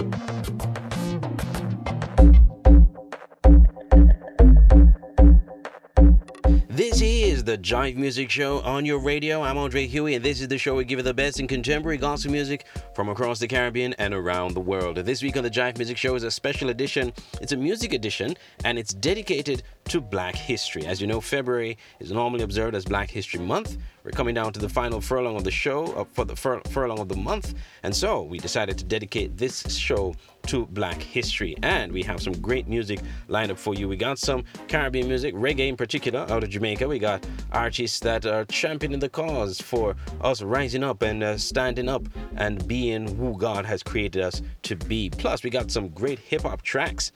the JIFE Music Show on your radio. I'm Andre Huey, and this is the show we give you the best in contemporary gospel music from across the Caribbean and around the world. This week on the JIFE Music Show is a special edition. It's a music edition, and it's dedicated to Black History. As you know, February is normally observed as Black History Month. We're coming down to the final furlong of the show, uh, for the fur- furlong of the month, and so we decided to dedicate this show to Black History. And we have some great music lined up for you. We got some Caribbean music, reggae in particular, out of Jamaica. We got artists that are championing the cause for us rising up and uh, standing up and being who God has created us to be. Plus, we got some great hip hop tracks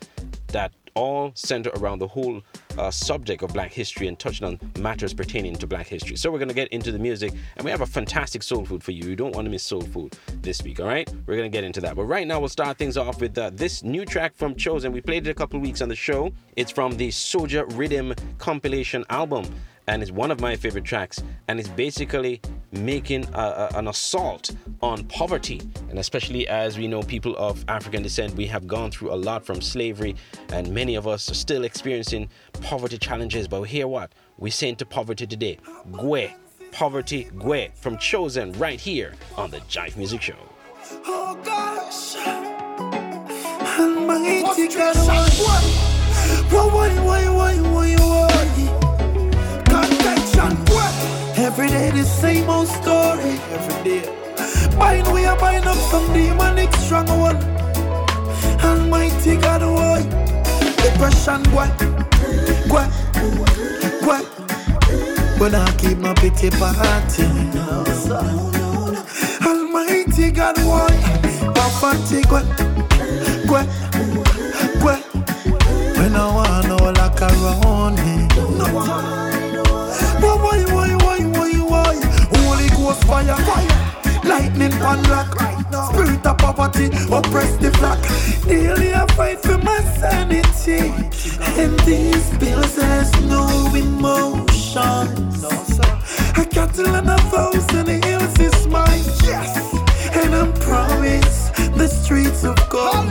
that all center around the whole uh, subject of Black history and touching on matters pertaining to Black history. So we're going to get into the music, and we have a fantastic soul food for you. You don't want to miss soul food this week, all right? We're going to get into that. But right now, we'll start things off with uh, this new track from Chozen. We played it a couple weeks on the show. It's from the Soldier Rhythm compilation album and it's one of my favorite tracks and it's basically making a, a, an assault on poverty. And especially as we know people of african descent we have gone through a lot from slavery and many of us are still experiencing poverty challenges. But hear what we say to poverty today. Gwe poverty gwe from Chozen right here on the JIFE music show. Oh gosh Every day the same old story. Every day. Bind we are bind up some demonic stronghold. Almighty God, why? Depression, what? What? What? When I keep my pity party. Almighty God, why? Poverty, what? What? What? When I want no like around me. Why, fire, fire. Lightning pan lock. Spirit of poverty, oppress the flock. Daily I fight for my sanity. And these bills has no emotions. A cattle and a thousand hills is mine. Yes. And I'm promised the streets of gold.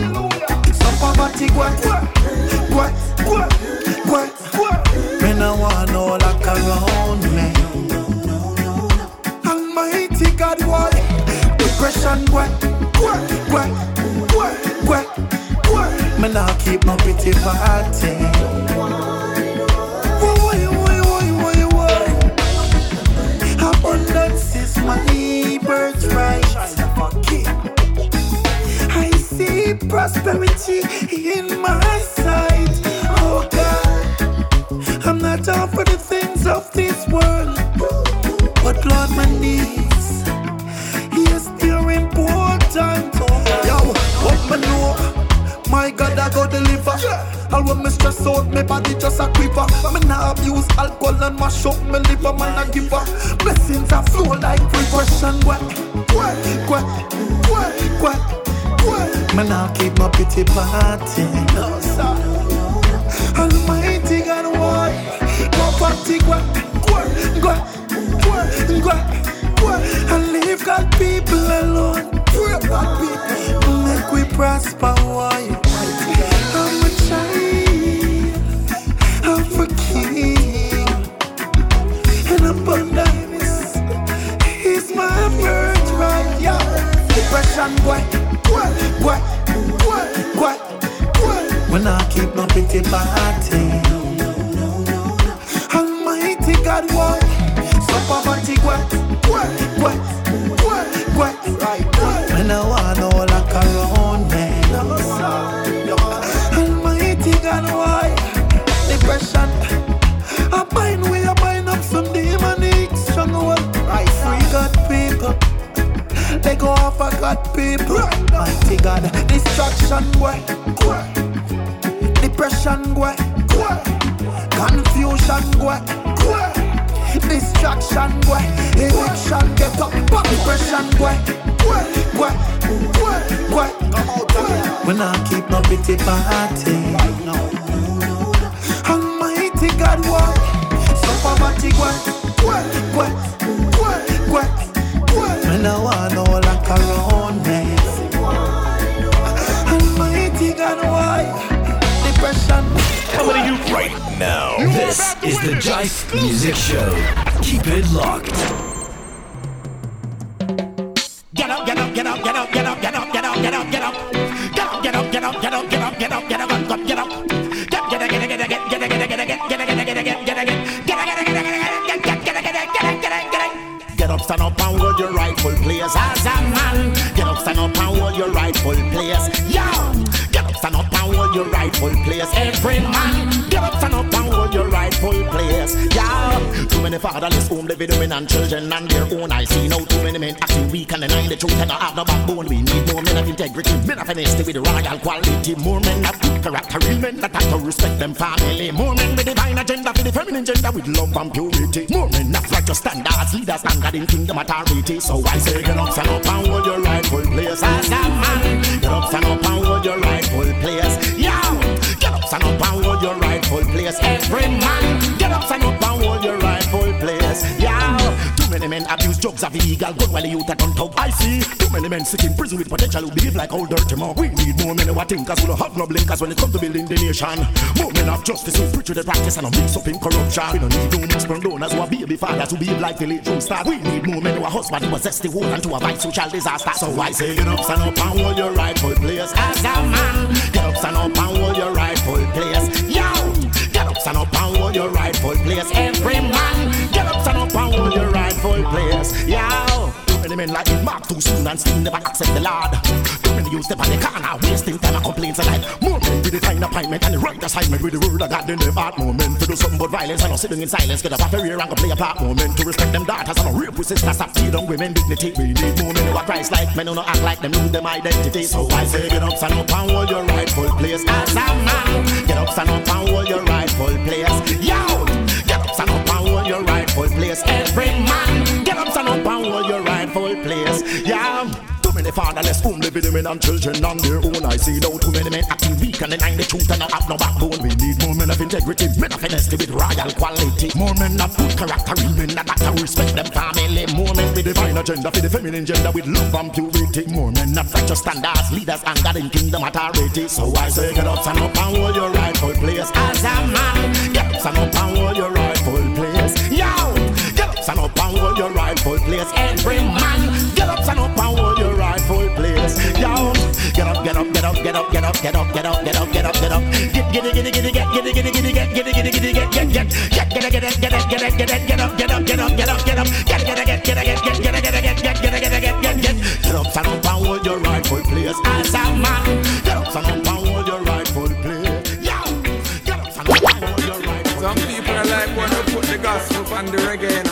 Some poverty, what, what, what, what, what. Me no want no luck around Depression, what, what, what, what, what, what? Me nah keep no pity party. Why, why, why, why, why? Abundance is my birthright. I see prosperity in my sight. Oh God, I'm not all for the things of this world, but Lord, my needs, God, I go deliver. All when me stress out, my body just a quiver. Me nah abuse alcohol and mash up me liver, man I give up. Blessings are flow like regression. What, what, what, what, what, what? Me nah keep my pity party. No, sir. Almighty God, why? Poverty, what, what, what, what, what, what? And leave God people alone. Make we prosper. Fatherless home living women and children and their own. I see now too many men acting weak and denying the truth and not have no backbone. We need more men of integrity, men of honesty with the royal quality. More men of good character, real men that have to respect them family. More men with divine agenda for the feminine gender with love and purity. More men of righteous standards, leaders standard in kingdom authority. So I say, get up, stand up and hold your rightful place as a man. Get up, stand up and hold your rightful place. Yo, get up, stand up and hold your rightful place. Every man, get up, stand up place. Yo, too many men abuse drugs of illegal gun while the youth are done top. I see too many men sick in prison with potential who behave like old dirty more. We need more men who are thinkers who don't have no blinkers when it comes to building the nation. More men of justice who preach with the practice and don't mix up in corruption. We don't need no mixed donors who are baby fathers who behave like the late room star. We need more men who are husbands who possess the world and to avoid social disaster. So I say get up, stand up and hold your rightful place as a man. Get up, stand up and hold your rightful place. Stand up and hold your rightful place. Every man, get up, stand up and hold your rightful place. Yo. Many men like it mark too soon and still never accept the Lord. Too many use step on the corner, wasting time and complaints alike. More men with the kind appointment and the right assignment with the word of God in heart. More men to do something but violence and not sitting in silence. Get up off the rear and go play a part. More men to respect them daughters and not rape with sisters. Stop feed on women dignity. We need more men who are Christ like men who not act like them lose them identity. So I say get up, stand up and hold your rightful place as a man. Get up, stand up and hold your rightful place. Yo, get up, stand up and hold your rightful place. Every man, fatherless home living women and children on their own. I see now too many men acting weak and denying the truth and not have no backbone. We need more men of integrity, men of honesty with royal quality. More men of good character, men that to respect them family. More men with divine agenda for the feminine gender with love and purity. More men of righteous standards, leaders and God in kingdom authority. So I say get up, stand up and hold your rightful place as a man. Get up, stand up and hold your rightful place. Yo, get up, stand up and hold your rightful place. Every man, get up, stand up and up, get up, get up, get up, get up, get up, get up, get up, get up, get up. Get get it, get get it, get get it, get it, get get get get get get get get get get get get get get up, get up, get up, get up, get up, get get get get get get get it, get get get get get get get get up, stand up and hold your rightful place as a man. Get up, stand up and hold your rightful place. Yo, get up, stand up and hold your rightful Some people are like when you put the gospel on the reggae,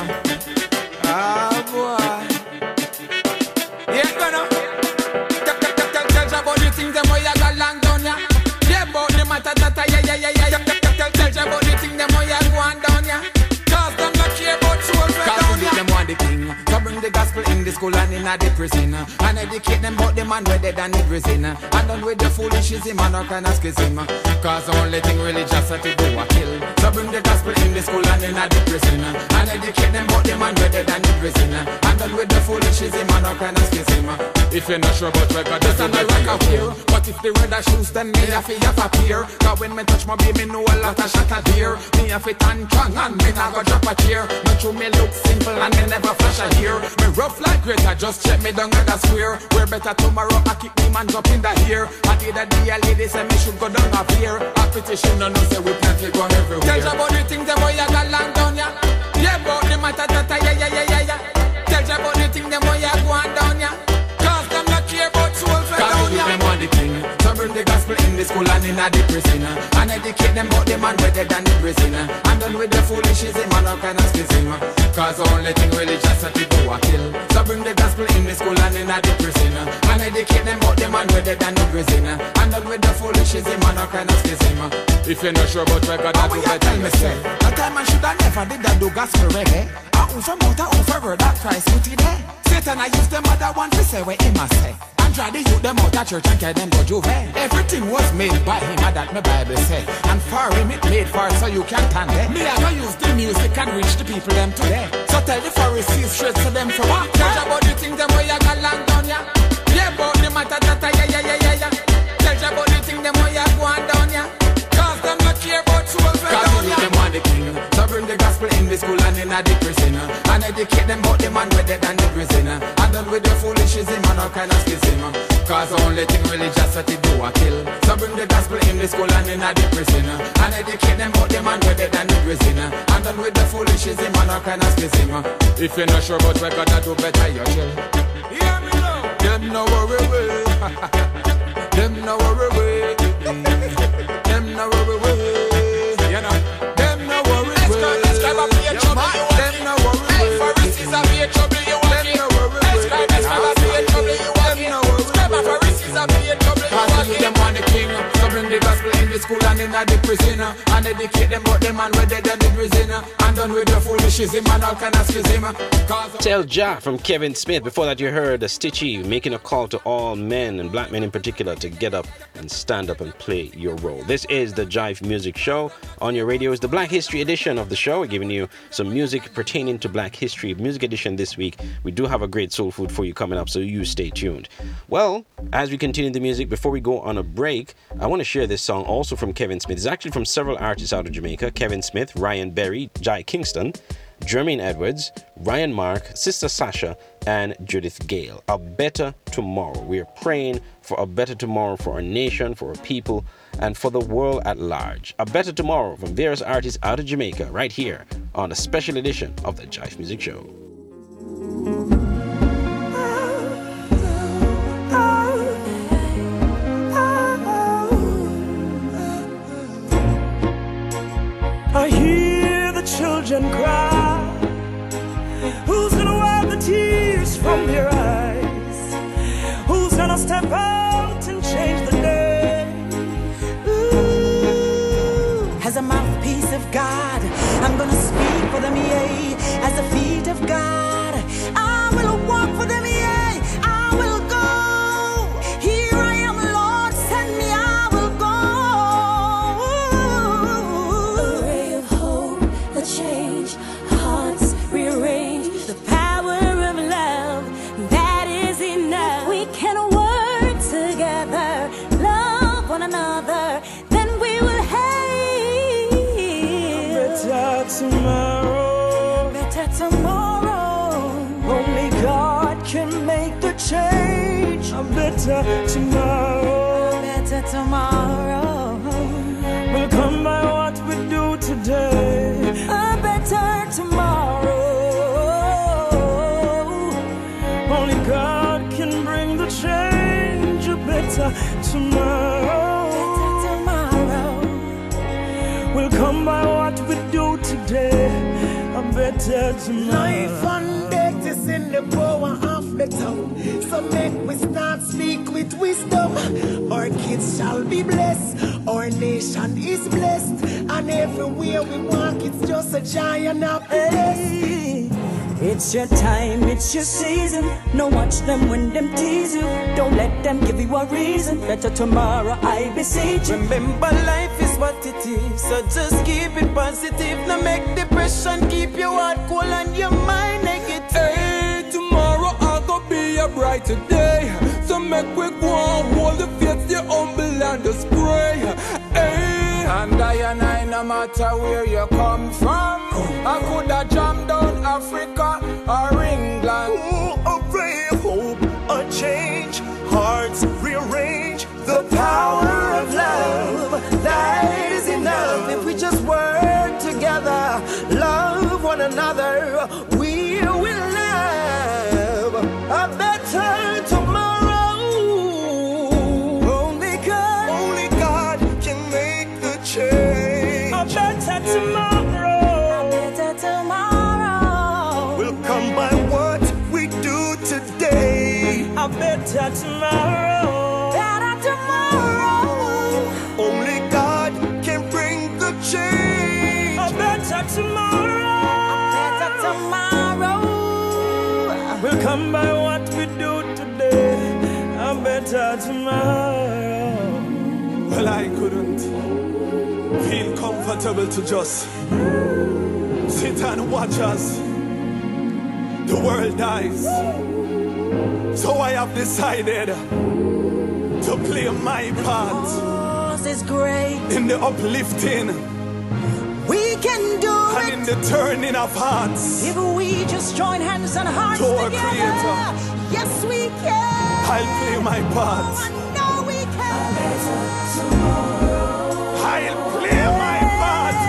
prison And educate them about the man where they done the prison And done with the foolishness, foolishism and all kind of schism Cause the only thing religious are to do a kill. So bring the gospel in the school and in the prison And educate them about the man where they done the prison And done with the foolishness, foolishism and all kind of schism If you're not sure about record, Just on the rock of here But if the weather shoes then me have to have a peer. Cause when me touch my baby know a lot of shot a deer. Me have to tan strong and me not go drop a tear. Not true me look simple and me never flash a hair Me rough like greater just check me down at the square. Where better tomorrow I keep me man drop in the here I did a dear lady say me should go down a here A petition no no say we plenty go Tell everywhere. You about the things them where you got long done, yeah. Yeah, about the matter that I, yeah, yeah, yeah, yeah, yeah. Tell you about the things them where you go on down, yeah. We on the king So bring the gospel in the school and in a the prison. And educate them about the man they done the prison And done with the foolishism and all kind of schism Cause the only thing to do a kill So bring the gospel in the school and in a the prison. And educate them about the man they done the prison And done with the foolishism and all kind of schism If you're not sure about record, I do better. tell me say, a time I should have never did that do gospel eh? reggae. I own from out, I own forever that Christ put it there. Satan I use them other one to say what him a say. And try to youth them out of church and carry them go juve. Everything was made by him, and that my Bible say. And for him it made for so you can stand there. Me go use the music and reach the people them today. So tell the Pharisees straight to them for what? You about the things them where you got long done, yeah. Yeah, about the matter that I, yeah, yeah, yeah, yeah, you about the things them where you go on bring the gospel in the school and in the prison uh. And educate them about the man better than the prison uh. And done with the foolishism and all kind of schism uh. Cause only thing religious that they do a kill. So bring the gospel in the school and in the prison And educate them about the man better than the prison And done with the foolishism and all kind of schism If you're not sure about where God do better you chill. Hear me now. Them no worry way Them no worry way Them no worry way school and in the prison. Uh, and educate them the prison. And done with the foolishism and all kind of schism. Tell Ja from Kevin Smith. Before that, you heard Stichie making a call to all men and black men in particular to get up and stand up and play your role. This is the JIFE Music Show. On your radio is the Black History edition of the show. We're giving you some music pertaining to Black History. Music edition this week. We do have a great soul food for you coming up, so you stay tuned. Well, as we continue the music, before we go on a break, I want to share this song also from Kevin Smith. is actually from several artists out of Jamaica Kevin Smith, Ryan Berry, Jai Kingston. Jermaine Edwards, Ryan Mark, Sister Sasha, and Judith Gale. A better tomorrow. We are praying for a better tomorrow for our nation, for our people, and for the world at large. A better tomorrow from various artists out of Jamaica, right here on a special edition of the JIFE Music Show. Children cry. Who's gonna wipe the tears from their eyes? Who's gonna step out and change the day? Ooh, as a mouthpiece of God, better tomorrow. Better tomorrow. Will come by what we do today. A better tomorrow. Only God can bring the change. A better tomorrow. Better tomorrow. Will come by what we do today. A better tomorrow. Life and death is in the power of the tongue. So make speak with wisdom. Our kids shall be blessed. Our nation is blessed. And everywhere we walk, it's just a giant of It's your time, it's your season. No watch them when them tease you. Don't let them give you a reason. Better tomorrow, I beseech you. Remember, life is what it is, so just keep it positive. Now make depression keep your heart cool and your mind negative. Hey, tomorrow I'll go be a brighter day. Make we go and hold the faith, stay humble and just pray. Hey, and I and I, no matter where you come from, I could have jammed down Africa or England. a ray of hope, a change, hearts rearrange. The power of love, that is enough. If we just work together, love one another, tomorrow. Well, I couldn't feel comfortable to just sit and watch as the world dies. So I have decided to play my part is great. in the uplifting We can do and in the turning of hearts. If we just join hands and hearts To our together. Creator. Yes, we can. I'll play my part. Oh, I know we can. I'll play my part.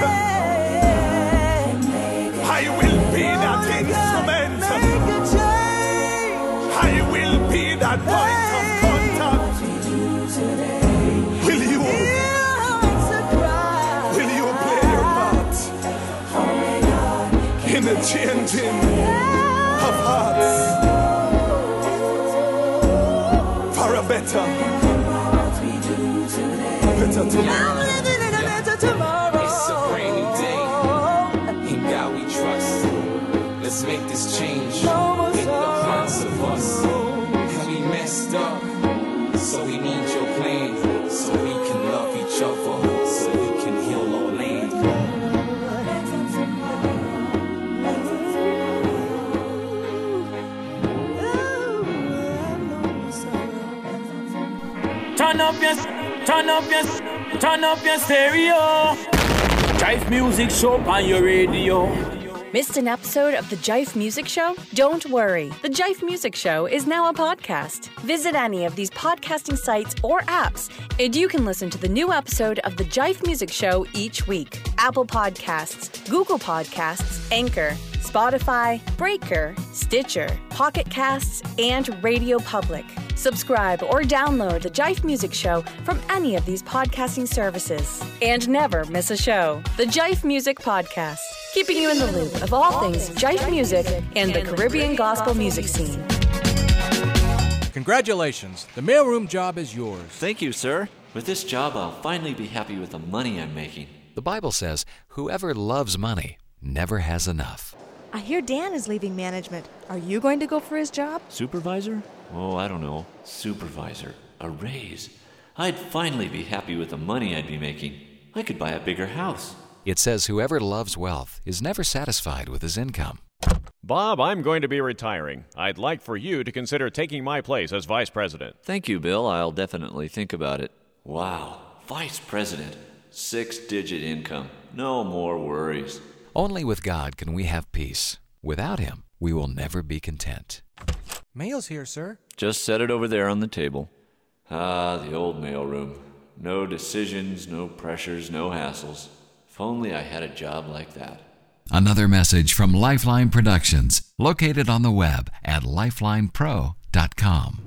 I will be that instrument. I will be that point of contact. Will you? Will you play your part in the changing? For living in a better tomorrow. It's a rainy day. In God we trust. Let's make this change in the hearts of us. We messed up, so we need Turn up your, turn up your, turn up your stereo. Drive music show on your radio. Missed an episode of the JIFE Music Show? Don't worry. The JIFE Music Show is now a podcast. Visit any of these podcasting sites or apps, and you can listen to the new episode of the JIFE Music Show each week. Apple Podcasts, Google Podcasts, Anchor, Spotify, Breaker, Stitcher, Pocket Casts, and Radio Public. Subscribe or download the JIFE Music Show from any of these podcasting services. And never miss a show. The JIFE Music Podcast, keeping you in the loop of all things JIFE music and the Caribbean gospel music scene. Congratulations, the mailroom job is yours. Thank you, sir. With this job, I'll finally be happy with the money I'm making. The Bible says, whoever loves money never has enough. I hear Dan is leaving management. Are you going to go for his job? Supervisor? Oh, I don't know. Supervisor. A raise. I'd finally be happy with the money I'd be making. I could buy a bigger house. It says, whoever loves wealth is never satisfied with his income. Bob, I'm going to be retiring. I'd like for you to consider taking my place as vice president. Thank you, Bill. I'll definitely think about it. Wow, vice president. Six digit income. No more worries. Only with God can we have peace. Without Him, we will never be content. Mail's here, sir. Just set it over there on the table. Ah, the old mailroom. No decisions, no pressures, no hassles. If only I had a job like that. Another message from Lifeline Productions, located on the web at lifelinepro.com.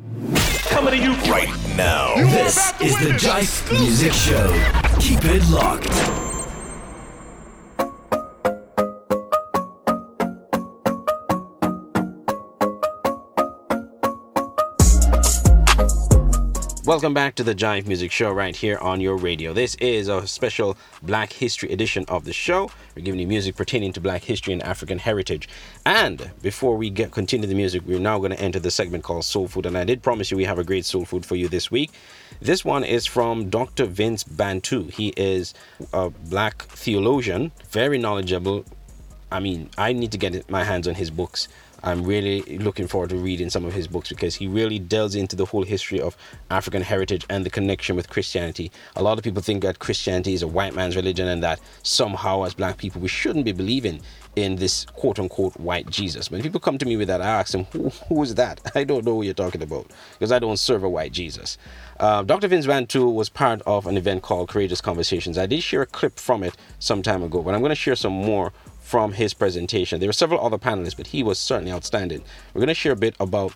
Coming to you right now. This is the JIFE Music Show. Keep it locked. Welcome back to the JIFE Music Show right here on your radio. This is a special Black History edition of the show. We're giving you music pertaining to Black history and African heritage. And before we get continue the music, we're now going to enter the segment called Soul Food. And I did promise you we have a great soul food for you this week. This one is from Dr. Vince Bantu. He is a black theologian, very knowledgeable. I mean, I need to get my hands on his books. I'm really looking forward to reading some of his books because he really delves into the whole history of African heritage and the connection with Christianity. A lot of people think that Christianity is a white man's religion and that somehow, as black people, we shouldn't be believing in this quote unquote white Jesus. When people come to me with that, I ask them, who, who is that? I don't know who you're talking about because I don't serve a white Jesus. Uh, Dr. Vince Bantu was part of an event called Courageous Conversations. I did share a clip from it some time ago, but I'm going to share some more from his presentation. There were several other panelists, but he was certainly outstanding. We're going to share a bit about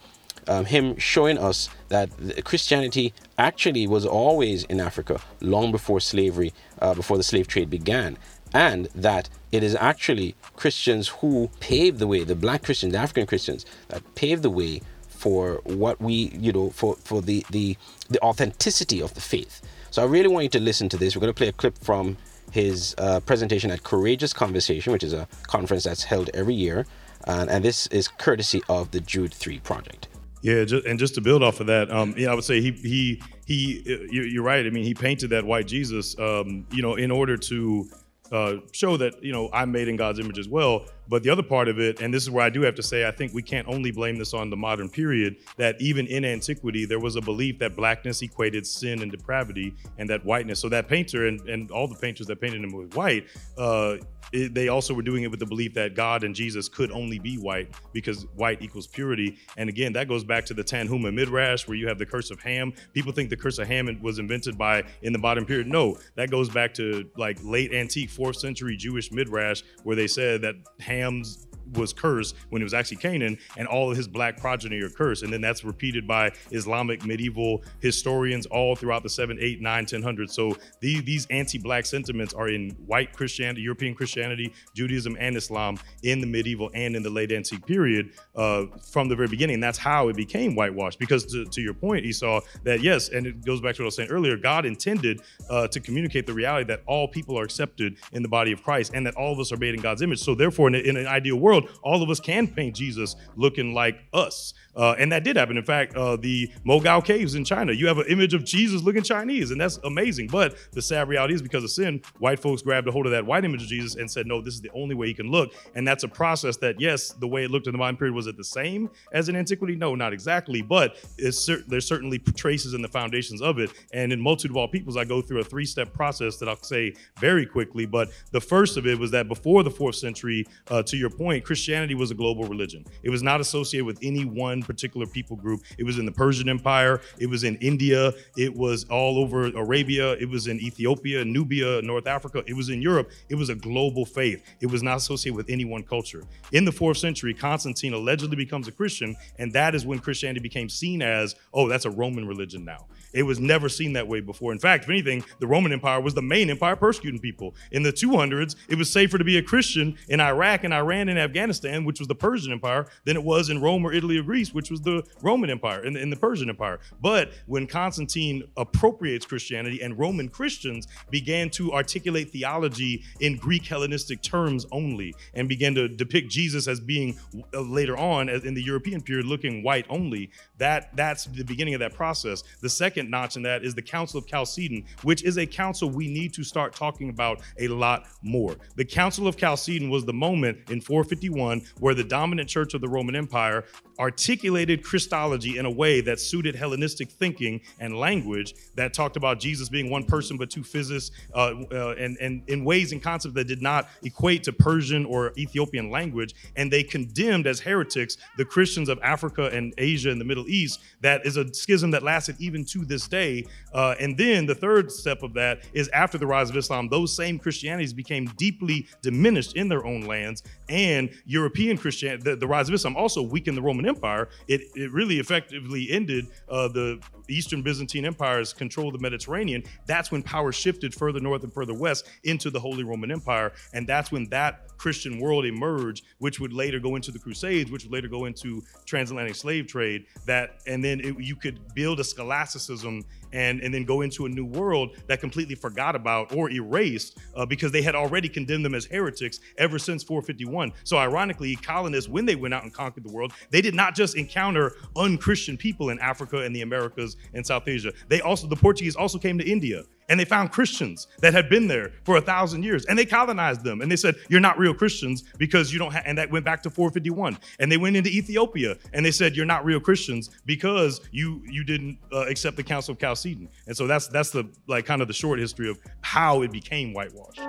um, him showing us that Christianity actually was always in Africa long before slavery, uh, before the slave trade began, and that it is actually Christians who paved the way, the black Christians, the African Christians, that paved the way for what we, you know, for, for the, the, the authenticity of the faith. So I really want you to listen to this. We're going to play a clip from his uh, presentation at Courageous Conversation, which is a conference that's held every year. And, and this is courtesy of the Jude 3 project. Yeah, just, and just to build off of that, um, yeah, I would say he he he. You're right. I mean, he painted that white Jesus, um, you know, in order to uh, show that you know I'm made in God's image as well. But the other part of it, and this is where I do have to say, I think we can't only blame this on the modern period, that even in antiquity, there was a belief that blackness equated sin and depravity and that whiteness. So that painter and, and all the painters that painted him with white, uh, it, they also were doing it with the belief that God and Jesus could only be white because white equals purity. And again, that goes back to the Tanhuma Midrash, where you have the curse of Ham. People think the curse of Ham was invented by in the modern period. No, that goes back to like late antique fourth century Jewish Midrash, where they said that Ham Ham's was cursed when it was actually Canaan, and all of his black progeny are cursed. And then that's repeated by Islamic medieval historians all throughout the 7, 8, 9, 1000s. So these, these anti-black sentiments are in white Christianity, European Christianity, Judaism, and Islam in the medieval and in the late antique period uh, from the very beginning. That's how it became whitewashed. Because to, to your point, Esau, that yes, and it goes back to what I was saying earlier, God intended uh, to communicate the reality that all people are accepted in the body of Christ and that all of us are made in God's image. So therefore, in, in an ideal world, all of us can paint Jesus looking like us. Uh, and that did happen. In fact, uh, the Mogao Caves in China, you have an image of Jesus looking Chinese, and that's amazing. But the sad reality is because of sin, white folks grabbed a hold of that white image of Jesus and said, no, this is the only way he can look. And that's a process that, yes, the way it looked in the modern period, was it the same as in antiquity? No, not exactly. But cer- there's certainly traces in the foundations of it. And in Multitude of All Peoples, I go through a three step process that I'll say very quickly. But the first of it was that before the fourth century, uh, to your point, Christianity was a global religion. It was not associated with any one particular people group. It was in the Persian Empire, it was in India, it was all over Arabia, it was in Ethiopia, Nubia, North Africa, it was in Europe. It was a global faith. It was not associated with any one culture. In the fourth century, Constantine allegedly becomes a Christian, and that is when Christianity became seen as, oh, that's a Roman religion now. It was never seen that way before. In fact, if anything, the Roman Empire was the main empire persecuting people. In the 200s, it was safer to be a Christian in Iraq and Iran and Afghanistan, which was the Persian Empire, than it was in Rome or Italy or Greece, which was the Roman Empire and in the Persian Empire. But when Constantine appropriates Christianity and Roman Christians began to articulate theology in Greek Hellenistic terms only and began to depict Jesus as being uh, later on in the European period looking white only, that that's the beginning of that process. The second notch in that is the Council of Chalcedon, which is a council we need to start talking about a lot more. The Council of Chalcedon was the moment in 451 where the dominant church of the Roman Empire articulated Christology in a way that suited Hellenistic thinking and language that talked about Jesus being one person but two physics, uh, uh, and, and in ways and concepts that did not equate to Persian or Ethiopian language. And they condemned as heretics the Christians of Africa and Asia and the Middle East. That is a schism that lasted even to this day. Uh, and then the third step of that is after the rise of Islam, those same Christianities became deeply diminished in their own lands, and European Christianity, the, the rise of Islam also weakened the Roman Empire. It, it really effectively ended uh, the Eastern Byzantine Empire's control of the Mediterranean. That's when power shifted further north and further west into the Holy Roman Empire, and that's when that Christian world emerged, which would later go into the Crusades, which would later go into transatlantic slave trade. That and then it, you could build a scholasticism Buddhism and and then go into a new world that completely forgot about or erased uh, because they had already condemned them as heretics ever since 451. So ironically, colonists when they went out and conquered the world, they did not just encounter unchristian people in Africa and the Americas and South Asia. They also the Portuguese also came to India and they found Christians that had been there for a thousand years and they colonized them and they said, You're not real Christians because you don't have, and that went back to 451. And they went into Ethiopia and they said, You're not real Christians because you you didn't uh, accept the Council of Chalcedon. And so that's that's the like kind of the short history of how it became whitewashed.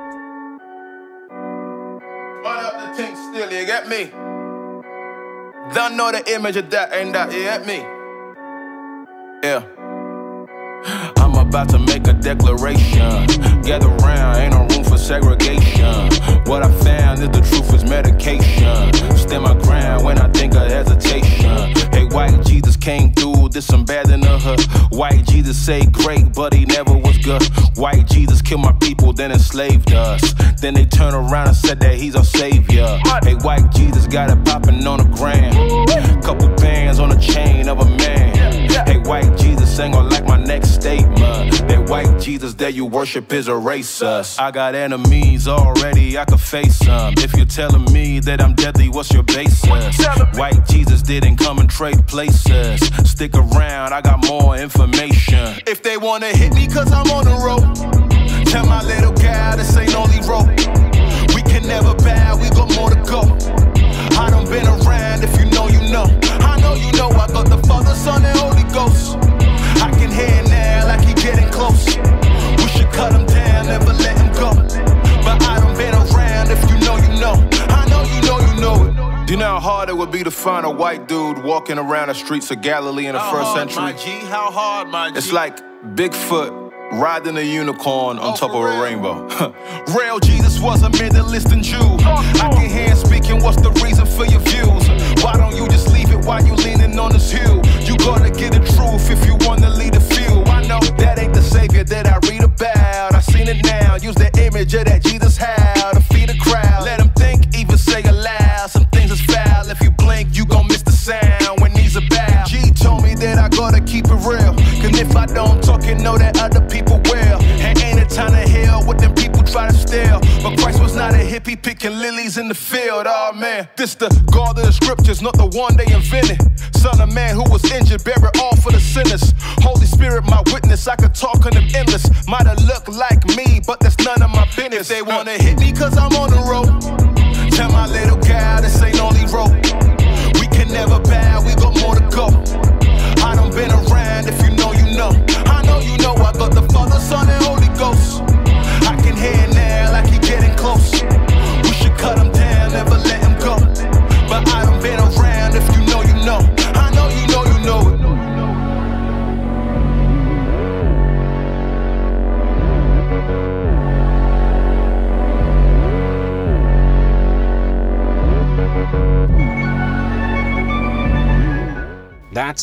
Run up the tank still, you get me? Don't know the image of that, ain't that, you get me? Yeah. I'm about to make a declaration. Gather round, ain't no room for segregation. What I found is the truth is medication. Stand my ground when I think of hesitation. Hey, white Jesus came through, this some bad in the hood. White Jesus say great, but he never was good. White Jesus killed my people, then enslaved us. Then they turn around and said that he's our savior. Hey, white Jesus got it popping on the ground. Jesus that you worship is a racist. I got enemies already, I could face some. If you're telling me that I'm deadly, what's your basis? White Jesus didn't come and trade places. Stick around, I got more information. If they wanna hit me cause I'm on the road, tell my little guy this ain't only rope. We can never bow, we got more to go. I done been around, if you know, you know. I know you know, I got the Father, Son, and Holy Ghost. I can hear like he getting close. We should cut him down, never let him go. But I done been around, if you know, you know. I know you know, you know it. Do you know how hard it would be to find a white dude walking around the streets of Galilee in the How first hard, century? my G? How hard, my G? It's like Bigfoot riding a unicorn on oh, top of a rainbow. Real Jesus was a Middle Eastern Jew. Oh, I can hear him speaking, what's the reason for your views? Why don't you just leave it while you leaning on this hill? You gotta get the truth if you wanna savior that I read about. I seen it now. Use the image of that Jesus had to feed a crowd. Let them think, even say aloud. Some things is foul. If you blink, you gon' miss the sound when these about. G told me that I gotta keep it real. Cause if I don't talk, you know that hippie picking lilies in the field. Oh man, this the God of the scriptures, not the one they invented. Son of man who was injured, buried all for the sinners. Holy Spirit, my witness, I could talk on them endless. Might have looked like me, but that's none of my business. They wanna hit me cause I'm on the road. Tell my little gal this ain't only rope. We can never bow, we got more to go. I done been around,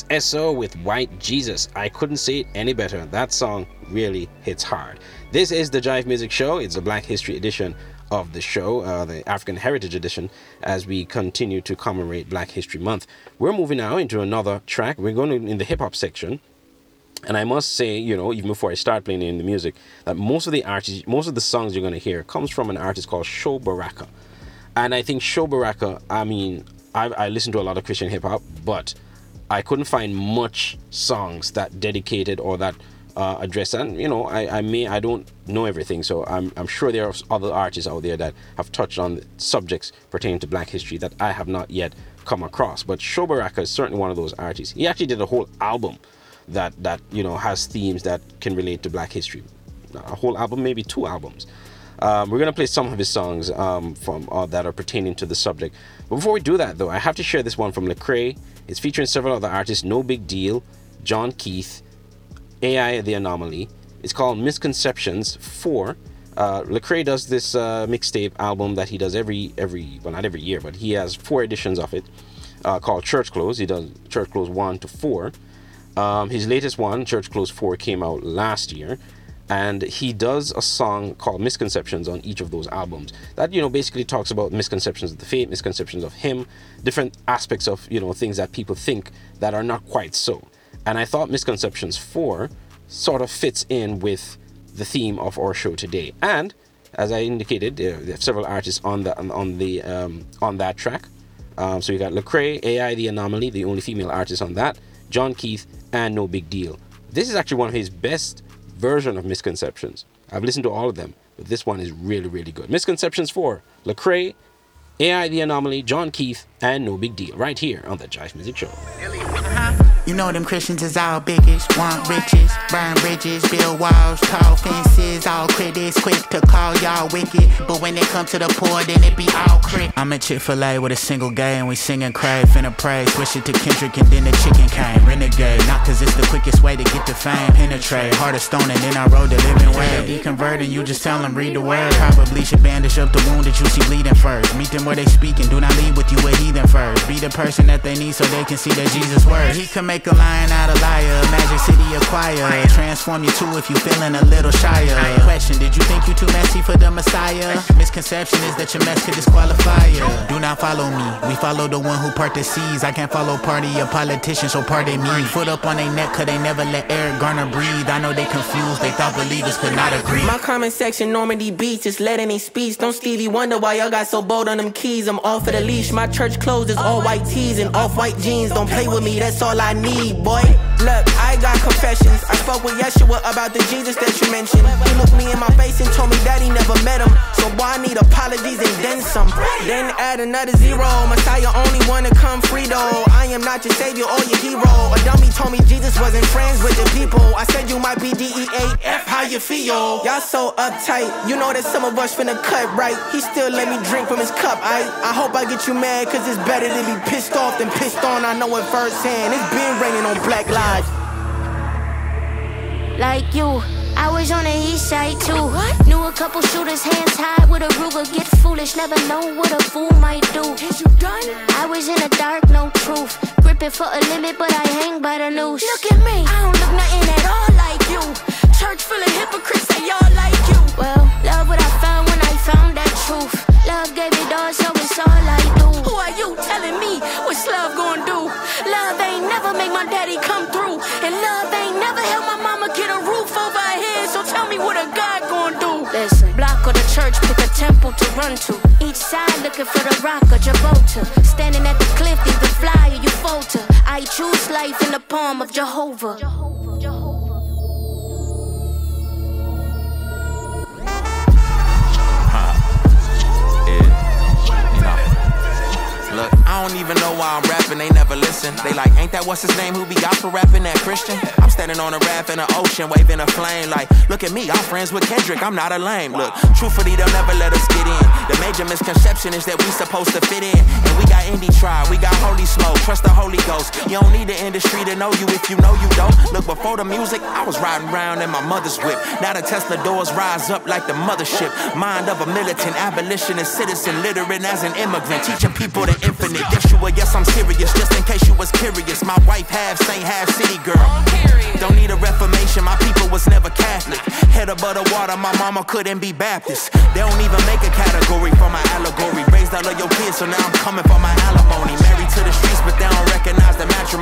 That's SO with White Jesus. I couldn't say it any better. That song really hits hard. This is the JIFE Music Show. It's a Black History edition of the show, uh, the African Heritage edition, as we continue to commemorate Black History Month. We're moving now into another track. We're going in the hip hop section. And I must say, you know, even before I start playing in the music, that most of the artists, most of the songs you're going to hear comes from an artist called Sho Baraka. And I think Sho Baraka, I mean, I, I listen to a lot of Christian hip hop, but I couldn't find much songs that dedicated or that uh, address and you know I, I may I don't know everything so I'm, I'm sure there are other artists out there that have touched on subjects pertaining to black history that I have not yet come across but Sho Baraka is certainly one of those artists. He actually did a whole album that that you know has themes that can relate to black history. A whole album maybe two albums um, we're gonna play some of his songs um, from uh, that are pertaining to the subject. But before we do that, though, I have to share this one from Lecrae. It's featuring several other artists: Nobigdyl, John Keith, AI The Anomaly. It's called Misconceptions Four. Uh, Lecrae does this uh, mixtape album that he does every every well not every year, but he has four editions of it uh, called Church Clothes. He does Church Clothes one to four. Um, his latest one, Church Clothes four, came out last year and he does a song called misconceptions on each of those albums that you know basically talks about misconceptions of the faith misconceptions of him different aspects of you know things that people think that are not quite so. And i thought misconceptions 4 sort of fits in with the theme of our show today. And as i indicated there are several artists on the on the um, on that track. Um, so you got Lecrae, AI the Anomaly, the only female artist on that, John Keith, and Nobigdyl. This is actually one of his best version of Misconceptions. I've listened to all of them, but this one is really, really good. Misconceptions 4, Lecrae, AI The Anomaly, John Keith, and Nobigdyl, right here on the JIFE Music Show. You know them Christians is all biggest, want riches, burn bridges, build walls, tall fences, all critics quick to call y'all wicked. But when it come to the poor, then it be all crit. I'm at Chick-fil-A with a single gay and we singing crave, finna pray, switch it to Kendrick and then the chicken came. Renegade, not cause it's the quickest way to get to fame. Penetrate, heart of stone and then I rode the living way. Be converting, you just tell them read the word. Probably should bandage up the wound that you see bleeding first. Meet them where they speaking, do not leave with you a heathen first. Be the person that they need so they can see that Jesus word. He can make a lion out of liar, Magic City acquire. Transform you too if you feeling a little shyer. Question, did you think you too messy for the Messiah? Misconception is that your mess could disqualify you. Do not follow me, we follow the one who part the seas. I can't follow party or politicians, so pardon me. Foot up on their neck, cause they never let Eric Garner breathe. I know they confused, they thought believers could not agree. My comment section, Normandy Beach, just let any speech. Don't Stevie wonder why y'all got so bold on them keys. I'm off of the leash. My church clothes is all white tees and off white jeans. Don't play with me, that's all I need, boy. Look, I got confessions. I spoke with Yeshua about the Jesus that you mentioned. He looked me in my face and told me that he never met him. So boy, I need apologies and then some. Then add another zero. Messiah only wanna come free though. I am not your savior or your hero. A dummy told me Jesus wasn't friends with the people. I said you might be D-E-A-F. How you feel? Y'all so uptight. You know that some of us finna cut right. He still let me drink from his cup. I I hope I get you mad, cause it's better to be pissed off than pissed on. I know it firsthand. It's been raining on black lives. Like you, I was on the east side too. Knew a couple shooters, hands high with a Ruger. Get foolish, never know what a fool might do. Is you done? I was in the dark, no truth. Gripping for a limit, but I hang by the noose. Look at me, I don't look nothing at all like you. Church full of hypocrites, they all like you. Well, love what I found when I found that truth. Love gave it all, so it's all I do. Who are you telling me what's love gonna do? Love ain't never make my daddy come through. And love ain't never help my mama get me what a God gonna do. Listen, block of the church, pick a temple to run to. Each side looking for the rock of Gibraltar. Standing at the cliff, either fly or you falter. I choose life in the palm of Jehovah. Look, I don't even know why I'm rapping, they never listen. They like, ain't that what's his name who be gospel rapping, that Christian? I'm standing on a raft in the ocean, waving a flame. Like, look at me, I'm friends with Kendrick, I'm not a lame. Look, truthfully, they'll never let us get in. The major misconception is that we supposed to fit in. And we got indie tribe, we got holy smoke, trust the Holy Ghost. You don't need the industry to know you if you know you don't. Look, before the music, I was riding around in my mother's whip. Now the Tesla doors rise up like the mothership. Mind of a militant, abolitionist citizen, literate as an immigrant, teaching people the infinite. Yeshua, yes, I'm serious, just in case you was curious. My wife half saint, half city girl. Don't need a reformation, my people was never Catholic. Head above the water, my mama couldn't be Baptist. They don't even make a category for my allegory. Raised all of your kids, so now I'm coming for my alimony. Married to the streets, but they don't recognize the matrimony.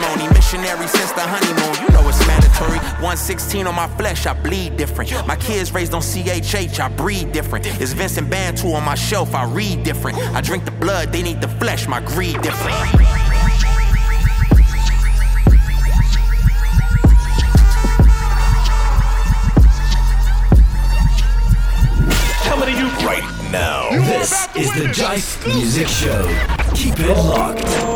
116 on my flesh, I bleed different. My kids raised on CHH, I breathe different. It's Vincent Bantu on my shelf, I read different. I drink the blood, they need the flesh, my greed different. Coming to you right now. This is the JIFE Music Show. Keep it locked.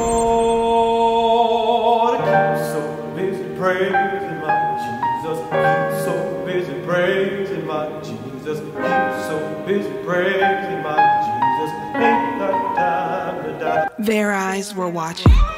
Their eyes were watching.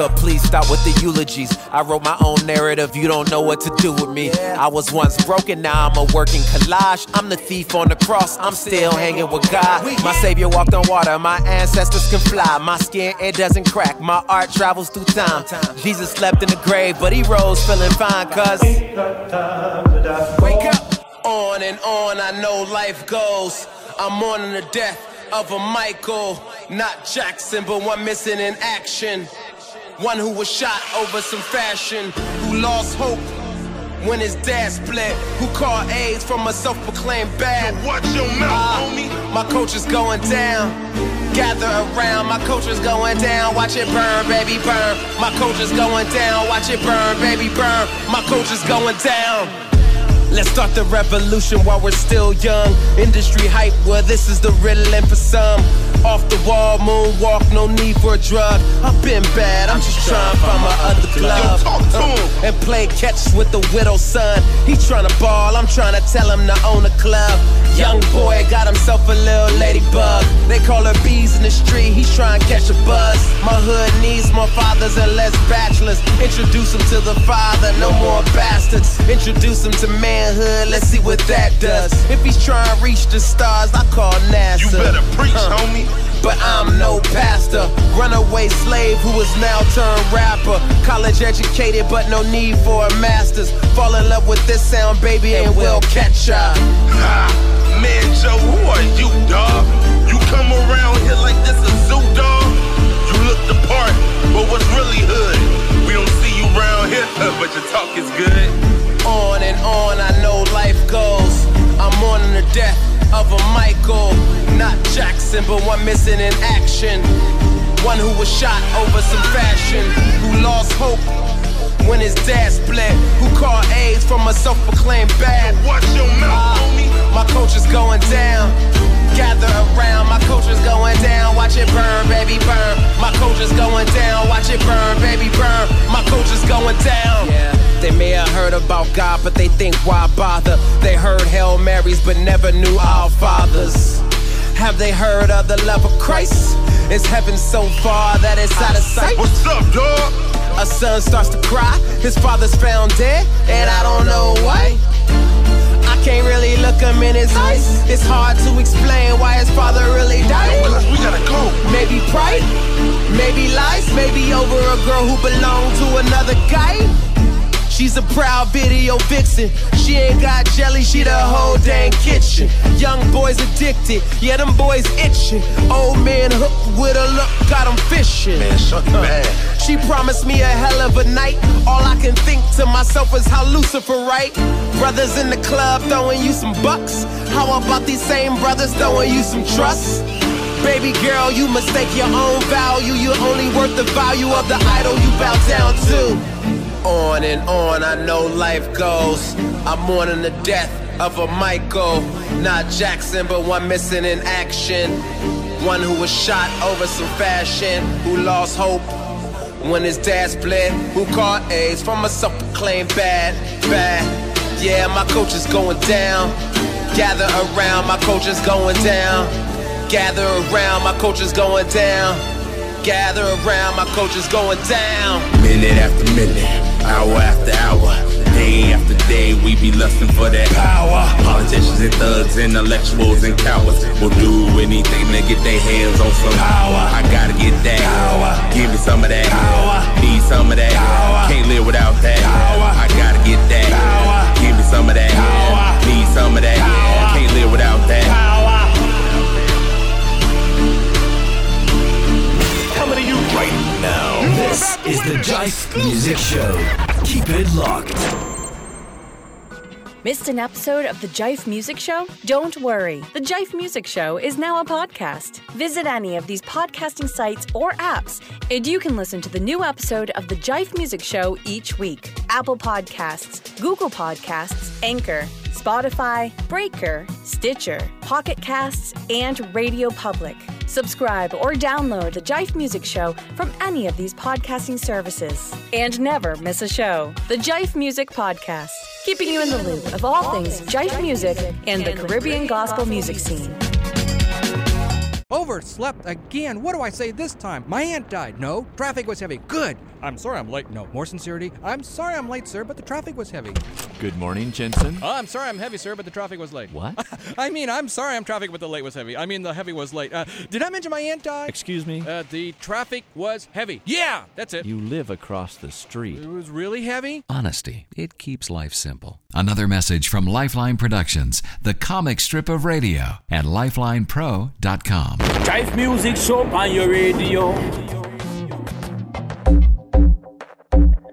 America. Please stop with the eulogies. I wrote my own narrative. You don't know what to do with me. I was once broken, now I'm a working collage. I'm the thief on the cross. I'm still hanging with God. My savior walked on water. My ancestors can fly. My skin it doesn't crack. My art travels through time. Jesus slept in the grave, but he rose feeling fine. Cause wake up. On and on, I know life goes. I'm mourning the death of a Michael, not Jackson, but one missing in action. One who was shot over some fashion, who lost hope when his dad split, who caught AIDS from a self-proclaimed bad. watch your mouth, ah, homie. My coach is going down. Gather around, my coach is going down. Watch it burn, baby, burn. My coach is going down. Watch it burn, baby, burn. My coach is going down. Let's start the revolution while we're still young. Industry hype, well, this is the riddling for some. Off the wall, moonwalk, no need for a drug. I've been bad, I'm just trying to find my other club. Uh, and play catch with the widow's son. He trying to ball, I'm trying to tell him to own a club. Young boy got himself a little ladybug. They call her bees in the street, he's trying to catch a buzz. My hood needs more fathers and less bachelors. Introduce him to the father, no more bastards. Introduce him to manhood, let's see what that does. If he's trying to reach the stars, I call NASA. You better preach, homie. But I'm no pastor. Runaway slave who is now turned rapper. College educated, but no need for a master's. Fall in love with this sound, baby, and we'll catch up. Ha, man, Joe, who are you, dog? You come around here like this a zoo, dog? You look the part, but what's really hood? We don't see you around here, but your talk is good. On and on, I know life goes. I'm mourning the death of a Michael, not Jackson, but one missing in action. One who was shot over some fashion, who lost hope when his dad split, who caught AIDS from a self-proclaimed bad. Watch your mouth, ah, homie. My coach is going down. Gather around, my culture's going down, watch it burn, baby burn. My culture's going down, watch it burn, baby burn. My culture's going down. Yeah. They may have heard about God, but they think why bother? They heard Hail Marys, but never knew our fathers. Have they heard of the love of Christ? It's heaven so far that it's out of sight. What's up, dog? A son starts to cry, his father's found dead, and I don't know why. Can't really look him in his eyes. It's hard to explain why his father really died. We gotta go. Maybe pride, maybe lies, maybe over a girl who belonged to another guy. She's a proud video vixen. She ain't got jelly, she the whole dang kitchen. Young boys addicted, yeah, them boys itching. Old man hooked with a look, got them fishing. Man, shut the bad. She promised me a hell of a night. All I can think to myself is how Lucifer right. Brothers in the club throwing you some bucks. How about these same brothers throwing you some trust? Baby girl, you mistake your own value. You're only worth the value of the idol you bow down to. On and on, I know life goes. I'm mourning the death of a Michael, not Jackson, but one missing in action. One who was shot over some fashion, who lost hope when his dad split, who caught AIDS from a self-proclaimed bad, bad. Yeah, my coach is going down. Gather around, my coach is going down. Gather around, my coach is going down. Gather around, my coach is going down. Minute after minute, hour after hour, day after day, we be lusting for that power. Politicians and thugs, intellectuals and cowards will do anything to get their hands on some power. I gotta get that power. Give me some of that power. Need some of that power. Can't live without that power. I gotta get that power. Give me some of that power. Need some of that power. Can't live without that power. This is the JIFE Music Show. Keep it locked. Missed an episode of the JIFE Music Show? Don't worry. The JIFE Music Show is now a podcast. Visit any of these podcasting sites or apps, and you can listen to the new episode of the JIFE Music Show each week. Apple Podcasts, Google Podcasts, Anchor, Spotify, Breaker, Stitcher, Pocket Casts, and Radio Public. Subscribe or download the JIFE Music Show from any of these podcasting services. And never miss a show. The JIFE Music Podcast, keeping you in the loop of all things JIFE music and the Caribbean gospel music scene. Overslept again. What do I say this time? My aunt died. No. Traffic was heavy. Good. I'm sorry I'm late. No. More sincerity. I'm sorry I'm late, sir, but the traffic was heavy. Good morning, Jensen. Oh, I'm sorry I'm heavy, sir, but the traffic was late. What? I mean, I'm sorry I'm traffic, but the late was heavy. I mean, the heavy was late. Uh, did I mention my aunt died? Excuse me? Uh, the traffic was heavy. Yeah, that's it. You live across the street. It was really heavy? Honesty, it keeps life simple. Another message from Lifeline Productions, the comic strip of radio at lifelinepro.com. JIFE Music Show on your radio.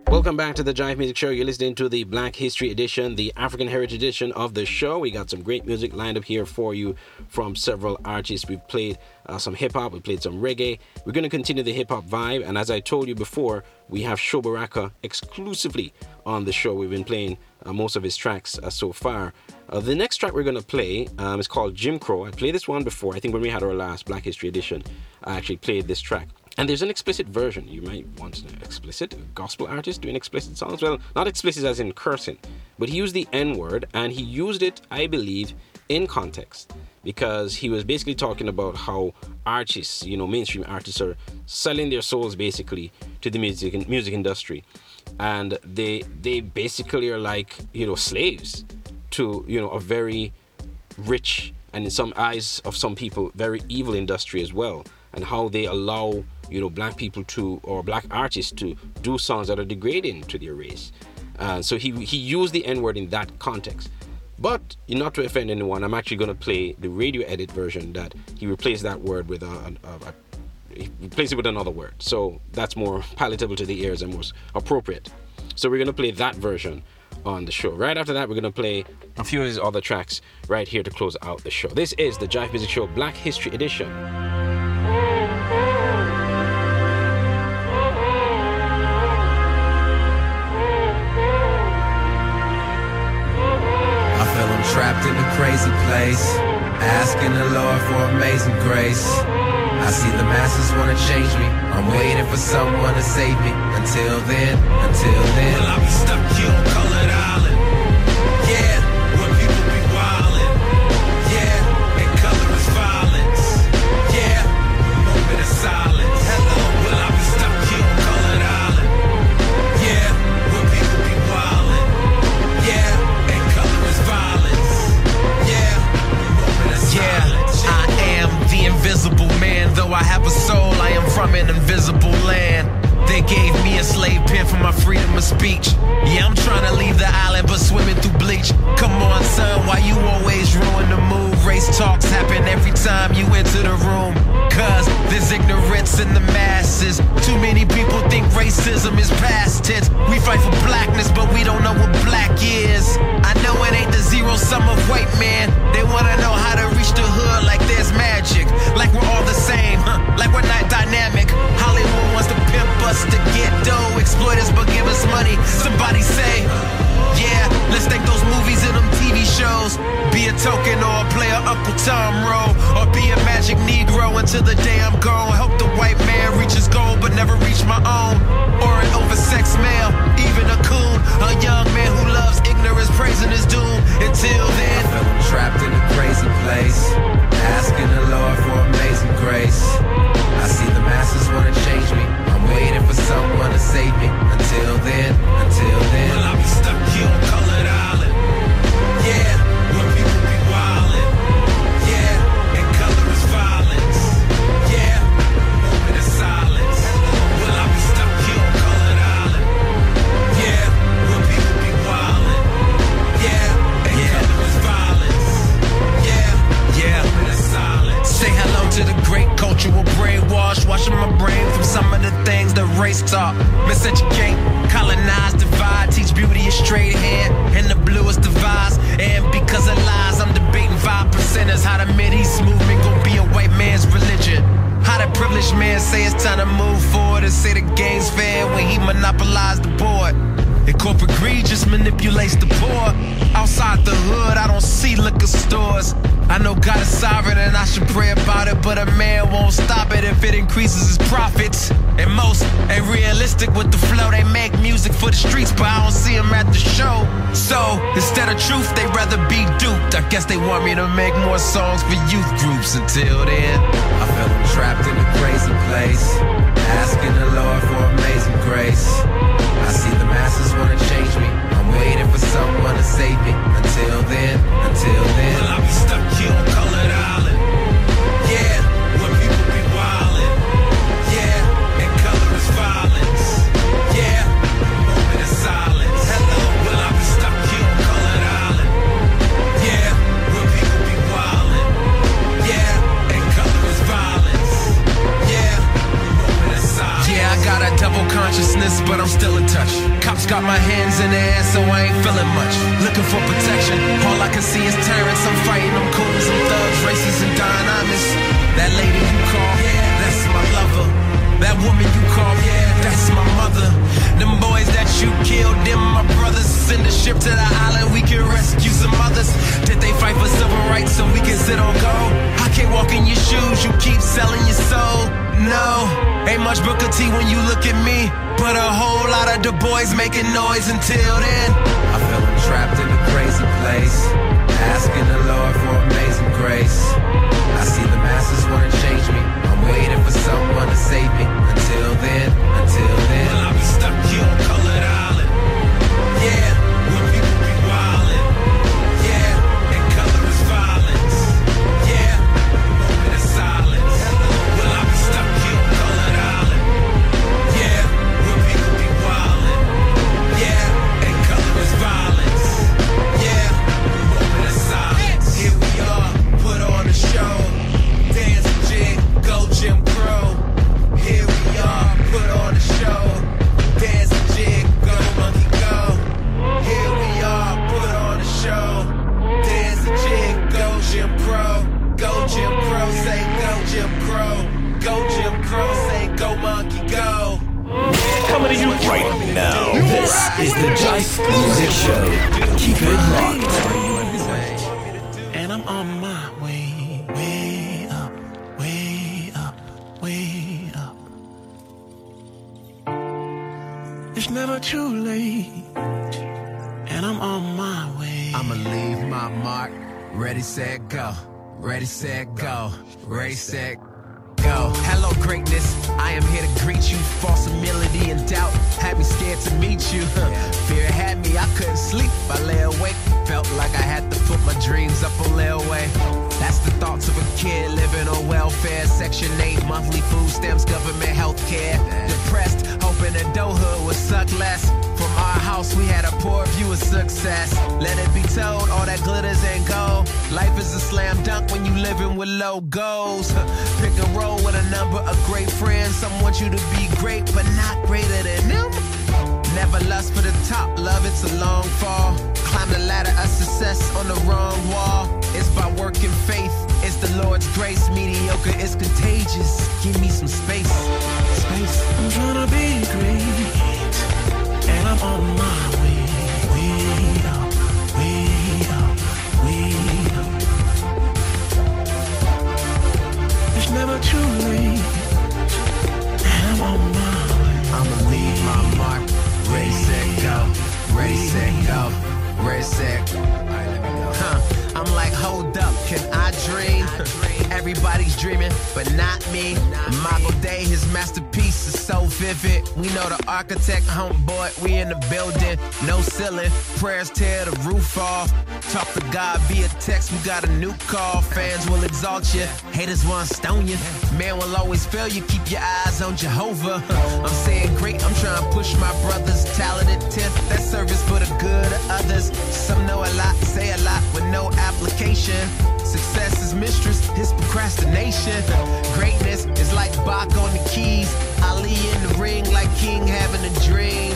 Welcome back to the JIFE Music Show. You're listening to the Black History Edition, the African Heritage Edition of the show. We got some great music lined up here for you from several artists. We've played uh, some hip hop, we played some reggae. We're going to continue the hip hop vibe. And as I told you before, we have Sho Baraka exclusively on the show. We've been playing uh, most of his tracks uh, so far. Uh, the next track we're going to play um, is called Jim Crow. I played this one before. I think when we had our last Black History Edition, I actually played this track. And there's an explicit version. You might want an explicit gospel artist doing explicit songs. Well, not explicit as in cursing, but he used the N word and he used it, I believe, in context because he was basically talking about how artists, you know, mainstream artists are selling their souls basically to the music music industry, and they they basically are like you know slaves to you know a very rich and in some eyes of some people very evil industry as well and how they allow you know black people to or black artists to do songs that are degrading to their race uh, so he he used the n-word in that context but not to offend anyone i'm actually going to play the radio edit version that he replaced that word with a, a, a he replaced it with another word so that's more palatable to the ears and more appropriate so we're going to play that version on the show. Right after that, we're going to play a few of his other tracks right here to close out the show. This is the JIFE Music Show Black History Edition. Feel I'm trapped in a crazy place, asking the Lord for amazing grace. I see the masses wanna change me. I'm waiting for someone to save me. Until then, until then, Will I be stuck here on Colored Island? Though I have a soul, I am from an invisible land. They gave me a slave pen for my freedom of speech. Yeah, I'm trying to leave the island, but swimming through bleach. Come on, son, why you always ruin the mood? Race talks happen every time you enter the room. Cause there's ignorance in the masses. Too many people think racism is past tense. We fight for blackness, but we don't know what black is. I know it ain't the zero sum of white man. They wanna know how to reach the hood like there's magic. Like we're all the same, huh? like we're not dynamic. Hollywood wants to pimp us to get dough. Exploit us, but give us money. Somebody say, yeah, let's take those movies and them TV shows. Be a token or play a Uncle Tom role. Or be a magic Negro until the day I'm gone. Help the white man reach his goal, but never reach my own. Or an oversexed male, even a coon. A young man who loves ignorance, praising his doom. Until then, I'm trapped in a crazy place. Asking the Lord for amazing grace. I see the masses wanna change me. I'm waiting for someone to save me. Until then, until then. Well, I'll be stuck here on Colored Island. Yeah, cultural brainwash, washing my brain from some of the things that race talk. Miseducate, colonize, divide, teach beauty is straight hair, and the blue is devised. And because of lies, I'm debating five percenters. How the Mideast movement gon' be a white man's religion. How the privileged man say it's time to move forward and say the game's fair when he monopolized the board. And corporate greed just manipulates the poor. Outside the hood, I don't see liquor stores. I know God is sovereign and I should pray about it, but a man won't stop it if it increases his profits. And most ain't realistic with the flow. They make music for the streets, but I don't see them at the show. So instead of truth, they rather be duped. I guess they want me to make more songs for youth groups. Until then, I feel I'm trapped in a crazy place. Asking the Lord for amazing grace. Masses wanna change me. I'm waiting for someone to save me. Until then, until then. Well, I'll be stuck This is the JIFE Music Show. Keep it locked. And I'm on my way, way up, way up, way up. It's never too late. And I'm on my way. I'ma leave my mark. Ready, set, go. Ready, set, go. Ready, set, go. Hello, greatness. I am here to you. False humility and doubt had me scared to meet you. Fear had me, I couldn't sleep. I lay awake. Felt like I had to put my dreams up on layaway. That's the thoughts of a kid living on welfare. Section 8, monthly food stamps, government health care. Depressed, hoping adulthood would suck less. House, we had a poor view of success. Let it be told, all that glitters ain't gold. Life is a slam dunk when you living with low goals. Pick a role with a number of great friends. Some want you to be great, but not greater than them. Never lust for the top, love, it's a long fall. Climb the ladder of success on the wrong wall. It's by working faith, it's the Lord's grace. Mediocre is contagious. Give me some space. Space. I'm tryna be great, and I'm on my way, way up, way up, way up. It's never too late, I'm on my way. I'ma leave my mark. Ready, set, go. Ready, set, go. Ready, set. Alright, let me go. Huh. I'm like, hold up, can I dream? Everybody's dreaming, but not me. Mago Day, his masterpiece is so vivid. We know the architect, homeboy, we in the building. No ceiling, prayers tear the roof off. Talk to God via text, we got a new call. Fans will exalt you, haters want stone you. Man will always fail you, keep your eyes on Jehovah. I'm saying great, I'm trying to push my brother's talented tip. That service for the good of others. Some know a lot, say a lot with no application. Success is mistress, his procrastination. Greatness is like Bach on the keys. Ali in the ring like King having a dream.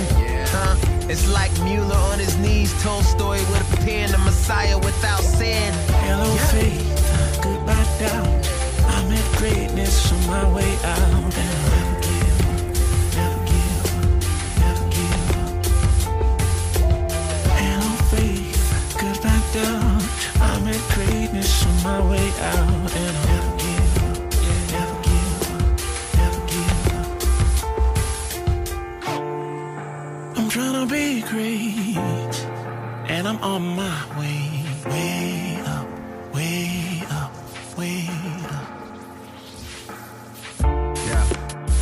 Huh? It's like Mueller on his knees, Tolstoy with a pen, the Messiah without sin. Hello, faith, goodbye, doubt. I'm at greatness on my way out, Met greatness on my way out, and I'll never give up, yeah, never give up, never give up. I'm tryna be great, and I'm on my way, way up, way up, way up. Yeah.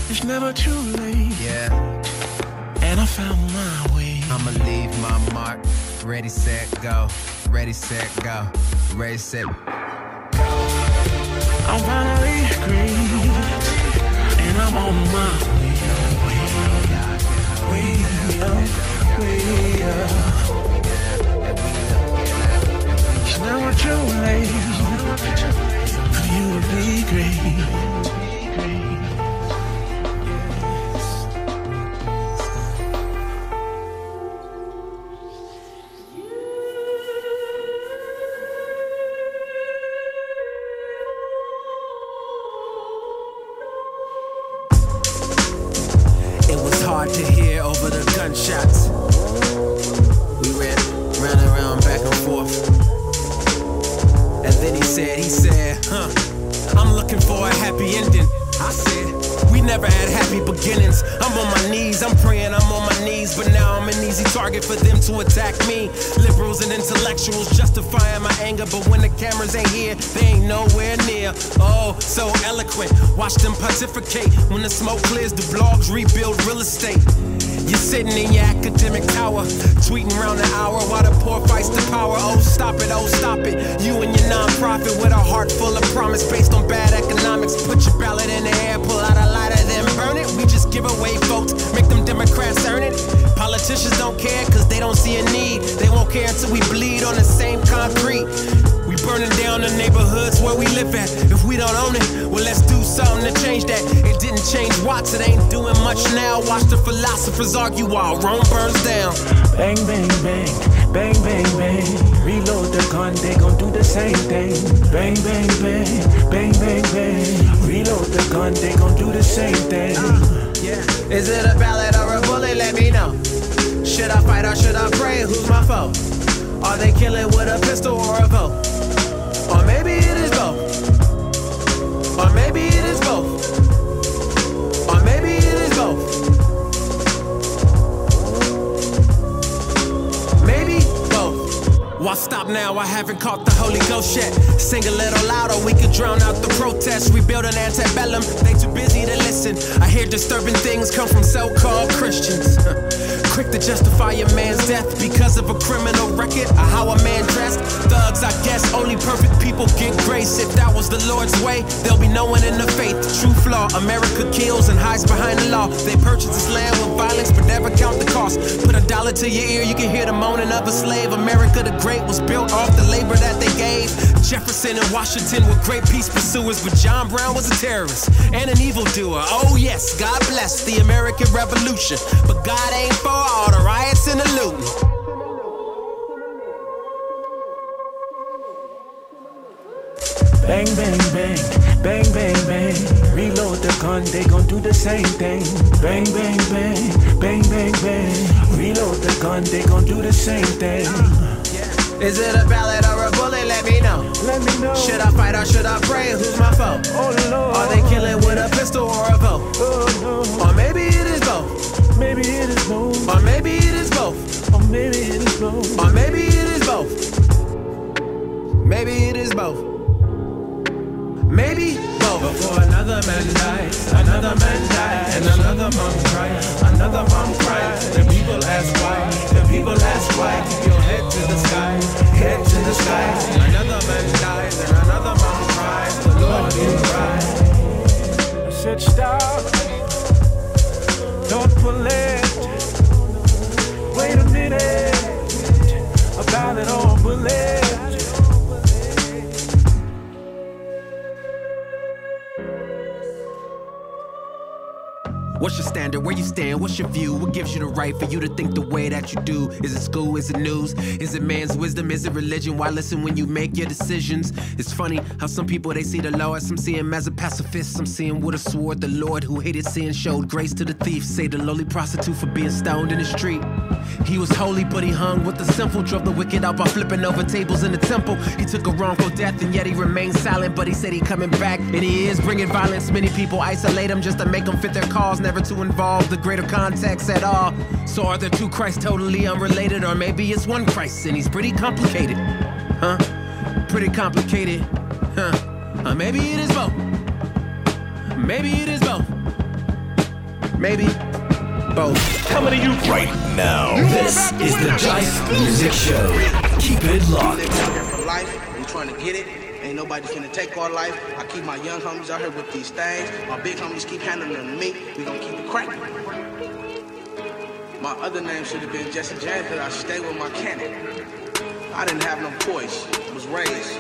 It's never too late, Yeah. and I found my way. I'ma leave my mark. Ready, set, go. Ready, set, go. Ready, set. I'm finally great, and I'm on my way. It's never too late for you to be great. I'm praying, I'm on my knees, but now I'm an easy target for them to attack me. Liberals and intellectuals justifying my anger, but when the cameras ain't here, they ain't nowhere near. Oh, so eloquent. Watch them pontificate. When the smoke clears, the blogs rebuild real estate. You're sitting in your academic tower, tweeting around the hour while the poor fights the power. Oh, stop it, oh, stop it. You and your nonprofit with a heart full of promise based on bad economics. Put your ballot in the air, pull out a lighter. We just give away votes, make them Democrats earn it. Politicians don't care because they don't see a need. They won't care until we bleed on the same concrete. Burning down the neighborhoods where we live at. If we don't own it, well, let's do something to change that. It didn't change Watts, it ain't doing much now. Watch the philosophers argue while Rome burns down. Bang, bang, bang, bang, bang, bang. Reload the gun, they gon' do the same thing. Bang, bang, bang, bang, bang, bang. Reload the gun, they gon' do the same thing. Is it a ballot or a bullet? Let me know. Should I fight or should I pray? Who's my foe? Are they killing with a pistol or a vote? Maybe it is both. Or maybe it is both. Or maybe it is both. Maybe both. Why stop now, I haven't caught the Holy Ghost yet. Sing a little louder, we could drown out the protests. Rebuild an antebellum, they too busy to listen. I hear disturbing things come from so called Christians. Quick to justify a man's death because of a criminal record or how a man dressed. Thugs, I guess, only perfect people get grace. If that was the Lord's way, there'll be no one in the faith. True flaw, America kills and hides behind the law. They purchase this land with violence, but never count the cost. Put a dollar to your ear, you can hear the moaning of a slave. America the Great was built off the labor that they gave. Jefferson and Washington were great peace pursuers, but John Brown was a terrorist and an evildoer. Oh, yes, God bless the American Revolution. But God ain't for all the riots and the looting. Bang, bang, bang, bang, bang, bang. Reload the gun, they gon' do the same thing. Bang, bang, bang, bang, bang, bang. Reload the gun, they gon' do the same thing. Is it a ballad or a bullet? Let me know. Let me know. Should I fight or should I pray? Who's my foe? Oh Lord. Are they killing with a pistol or a bow? Oh no. Or maybe it is both. Maybe it is both. Or maybe it is both. Or maybe it is both. Or maybe it is both. Maybe it is both. Maybe both. Before another man dies, another man dies, and another mom cries, another mom cries. The people ask why, the people ask why. Keep your head to the sky, head to the sky. Another man dies, and another mom cries. The Lord will rise. I said stop, it. Wait a minute, about it on What's your standard? Where you stand? What's your view? What gives you the right for you to think the way that you do? Is it school? Is it news? Is it man's wisdom? Is it religion? Why listen when you make your decisions? It's funny how some people they see the as some see him as a pacifist. Some see him with a sword. The Lord who hated sin showed grace to the thief. Say the lowly prostitute for being stoned in the street. He was holy, but he hung with the sinful. Drove the wicked out by flipping over tables in the temple. He took a wrongful death and yet he remained silent. But he said he coming back and he is bringing violence. Many people isolate him just to make him fit their cause, never to involve the greater context at all. So are there two Christs totally unrelated, or maybe it's one Christ and he's pretty complicated, huh? Pretty complicated, huh? Uh, maybe it is both. Maybe it is both. Maybe both. Coming to you right now. This is the JIFE Music Show. Keep it locked. for life. We trying to get it. Nobody finna take our life. I keep my young homies out here with these things. My big homies keep handling me. We gonna keep it cracking. My other name should have been Jesse James, but I stay with my cannon. I didn't have no poise. Was raised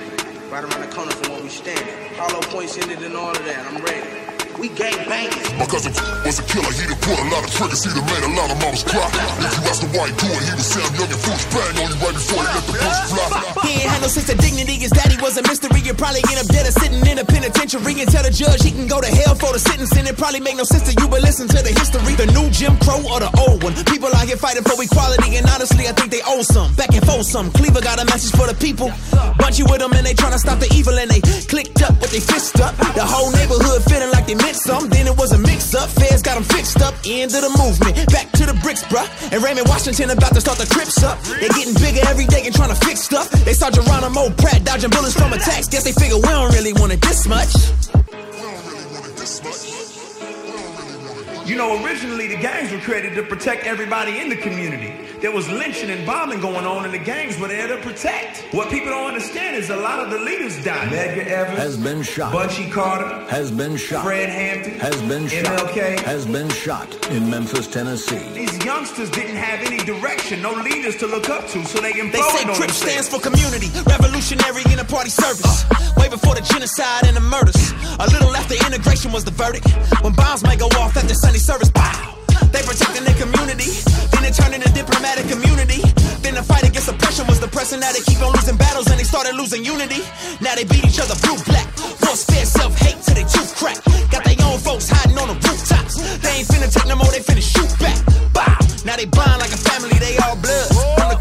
right around the corner from where we stand. Hollow points ended and all of that. I'm ready. We gang bangers. My cousin was a killer, he done pull a lot of triggers, he done made a lot of mamas cry. If you ask him why he do it, he was Sam Young and Foolish bang on you right before he let the bullets fly. He ain't had no sense of dignity. His daddy was a mystery. You'd probably end up dead or sitting in a penitentiary and tell the judge he can go to hell for the sentencing. It probably make no sense to you, but listen to the history. The new Jim Crow or the old one. People out here fighting for equality, and honestly, I think they owe some. Back and forth some. Cleaver got a message for the people. Bunch you with them, and they tryna stop the evil, and they clicked up with their fist up. The whole neighborhood feeling like they something. Then it was a mix up. Feds got them fixed up. End of the movement. Back to the bricks, bruh. And Raymond Washington about to start the Crips up. They getting bigger every day and trying to fix stuff. They saw Geronimo Pratt dodging bullets from attacks. Guess they figure we don't really want it this much. You know, originally the gangs were created to protect everybody in the community. There was lynching and bombing going on, and the gangs were there to protect. What people don't understand is a lot of the leaders died. Medgar Evers has been shot. Bunchy Carter has been shot. Fred Hampton has been shot. MLK has been shot in Memphis, Tennessee. These youngsters didn't have any direction, no leaders to look up to, so they imploded They say on CRIP themselves. stands for community, revolutionary in a party service. Way before the genocide and the murders. A little after integration was the verdict. When bombs might go off at the Sunday service, pow! They protecting their community. Then it turned into diplomatic immunity. Then the fight against oppression was depressing. Now they keep on losing battles and they started losing unity. Now they beat each other blue black. Force fear, self hate till they tooth crack. Got their own folks hiding on the rooftops. They ain't finna take no more, they finna shoot back. Bow! Now they blind like a family, they all blood. From the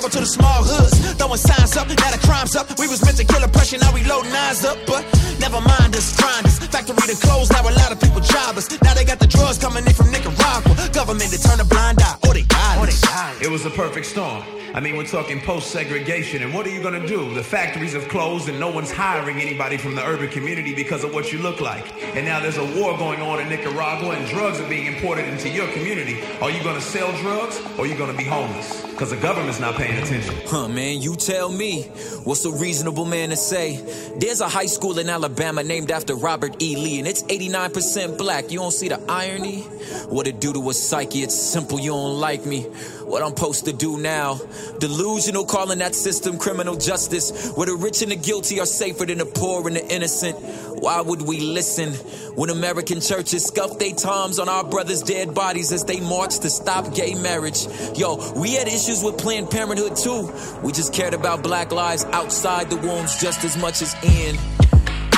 concrete jungle to the small hoods. Throwing signs up, now the crime's up. We was meant to kill oppression, now we loading eyes up. But never mind us, grinders. Factory to close, now a lot of people jobless. Now they got the drugs coming in from Nicaragua. Government to turn a blind eye, or they got us. It was a perfect storm. I mean, we're talking post segregation, and what are you gonna do? The factories have closed, and no one's hiring anybody from the urban community because of what you look like. And now there's a war going on in Nicaragua, and drugs are being imported into your community. Are you gonna sell drugs, or are you gonna be homeless? Because the government's not paying attention. Huh, man, you tell me. What's a reasonable man to say? There's a high school in Alabama named after Robert E. Lee, and it's 89% black. You don't see the irony? What it do to a psyche? It's simple, you don't like me. What I'm supposed to do now? Delusional, calling that system criminal justice, where the rich and the guilty are safer than the poor and the innocent. Why would we listen when American churches scuff their toms on our brothers' dead bodies as they march to stop gay marriage? Yo, we had issues with Planned Parenthood too. We just cared about black lives outside the wombs just as much as in.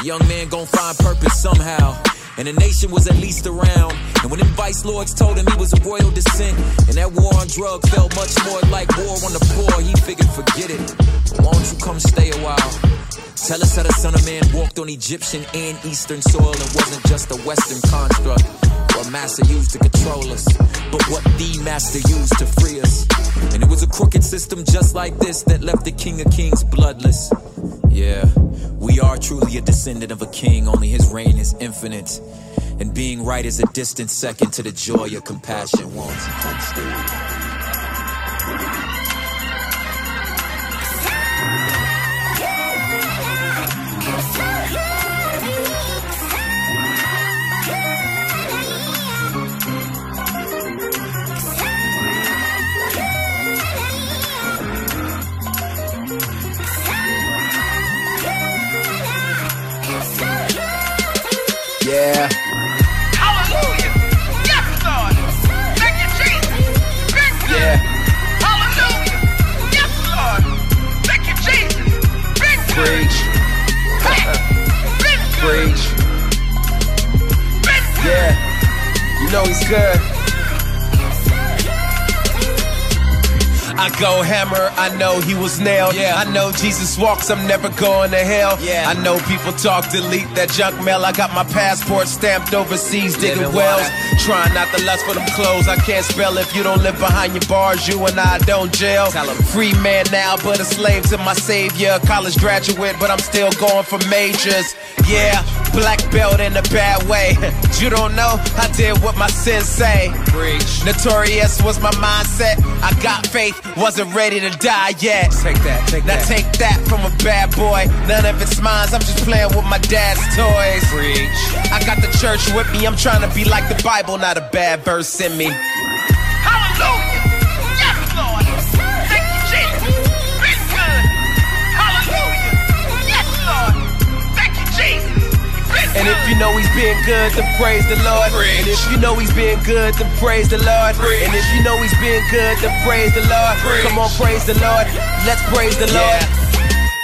Young man gon' find purpose somehow. And the nation was at least around. And when them vice lords told him he was of royal descent, and that war on drugs felt much more like war on the poor, he figured, forget it. Don't you come stay a while? Tell us how the Son of Man walked on Egyptian and Eastern soil and wasn't just a Western construct. What master used to control us, but what the master used to free us. And it was a crooked system just like this that left the King of Kings bloodless. Yeah, we are truly a descendant of a king, only his reign is infinite. And being right is a distant second to the joy of compassion wants. Good. I go hammer, I know he was nailed. Yeah. I know Jesus walks, I'm never going to hell. Yeah. I know people talk, delete that junk mail. I got my passport stamped overseas, digging Living wells. wild. Trying not to lust for them clothes. I can't spell if you don't live behind your bars. You and I don't jail. Free man now, but a slave to my savior. College graduate, but I'm still going for majors. Yeah, black belt in a bad way. you don't know, I did what my sins say. Preach. Notorious was my mindset. I got faith, wasn't ready to die yet. Take that, take now that. take that from a bad boy. None of it's mine, I'm just playing with my dad's toys. Preach. I got the church with me, I'm trying to be like the Bible, not a bad verse in me. And if you know he's being good, then praise the Lord. And if you know he's being good, then praise the Lord. And if you know he's being good, then praise the Lord. Come on, praise the Lord. Let's praise the Lord.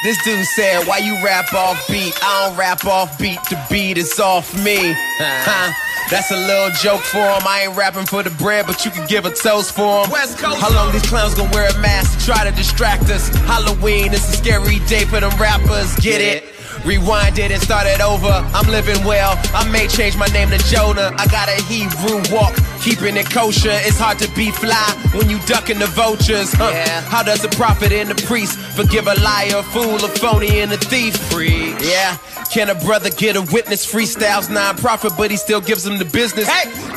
This dude said, Why you rap off beat? I don't rap off beat, the beat is off me. Huh? That's a little joke for him. I ain't rapping for the bread, but you can give a toast for him. West Coast. How long these clowns gonna wear a mask to try to distract us? Halloween is a scary day for them rappers. Get it? Rewind it and start it over. I'm living well. I may change my name to Jonah. I got a Hebrew walk, keeping it kosher. It's hard to be fly when you ducking the vultures. Huh? How does a prophet and a priest forgive a liar, a fool, a phony, and a thief? Free. Yeah. Can a brother get a witness? Freestyles non-profit, but he still gives him the business.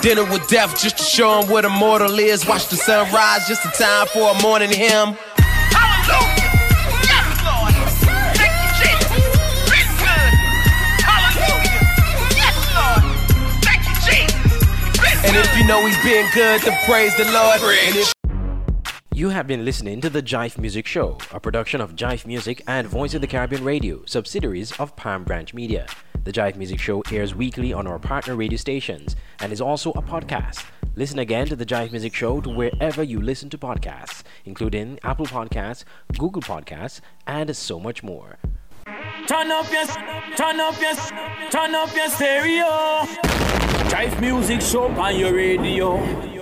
Dinner with death just to show him what a mortal is. Watch the sun rise just in time for a morning hymn. And if you know he's being good, then praise the Lord. And if You have been listening to the JIFE Music Show, a production of JIFE Music and Voice of the Caribbean Radio, subsidiaries of Palm Branch Media. The JIFE Music Show airs weekly on our partner radio stations and is also a podcast. Listen again to the JIFE Music Show to wherever you listen to podcasts, including Apple Podcasts, Google Podcasts, and so much more. Turn up your, turn up your, turn up your stereo. JIFE music show on your radio.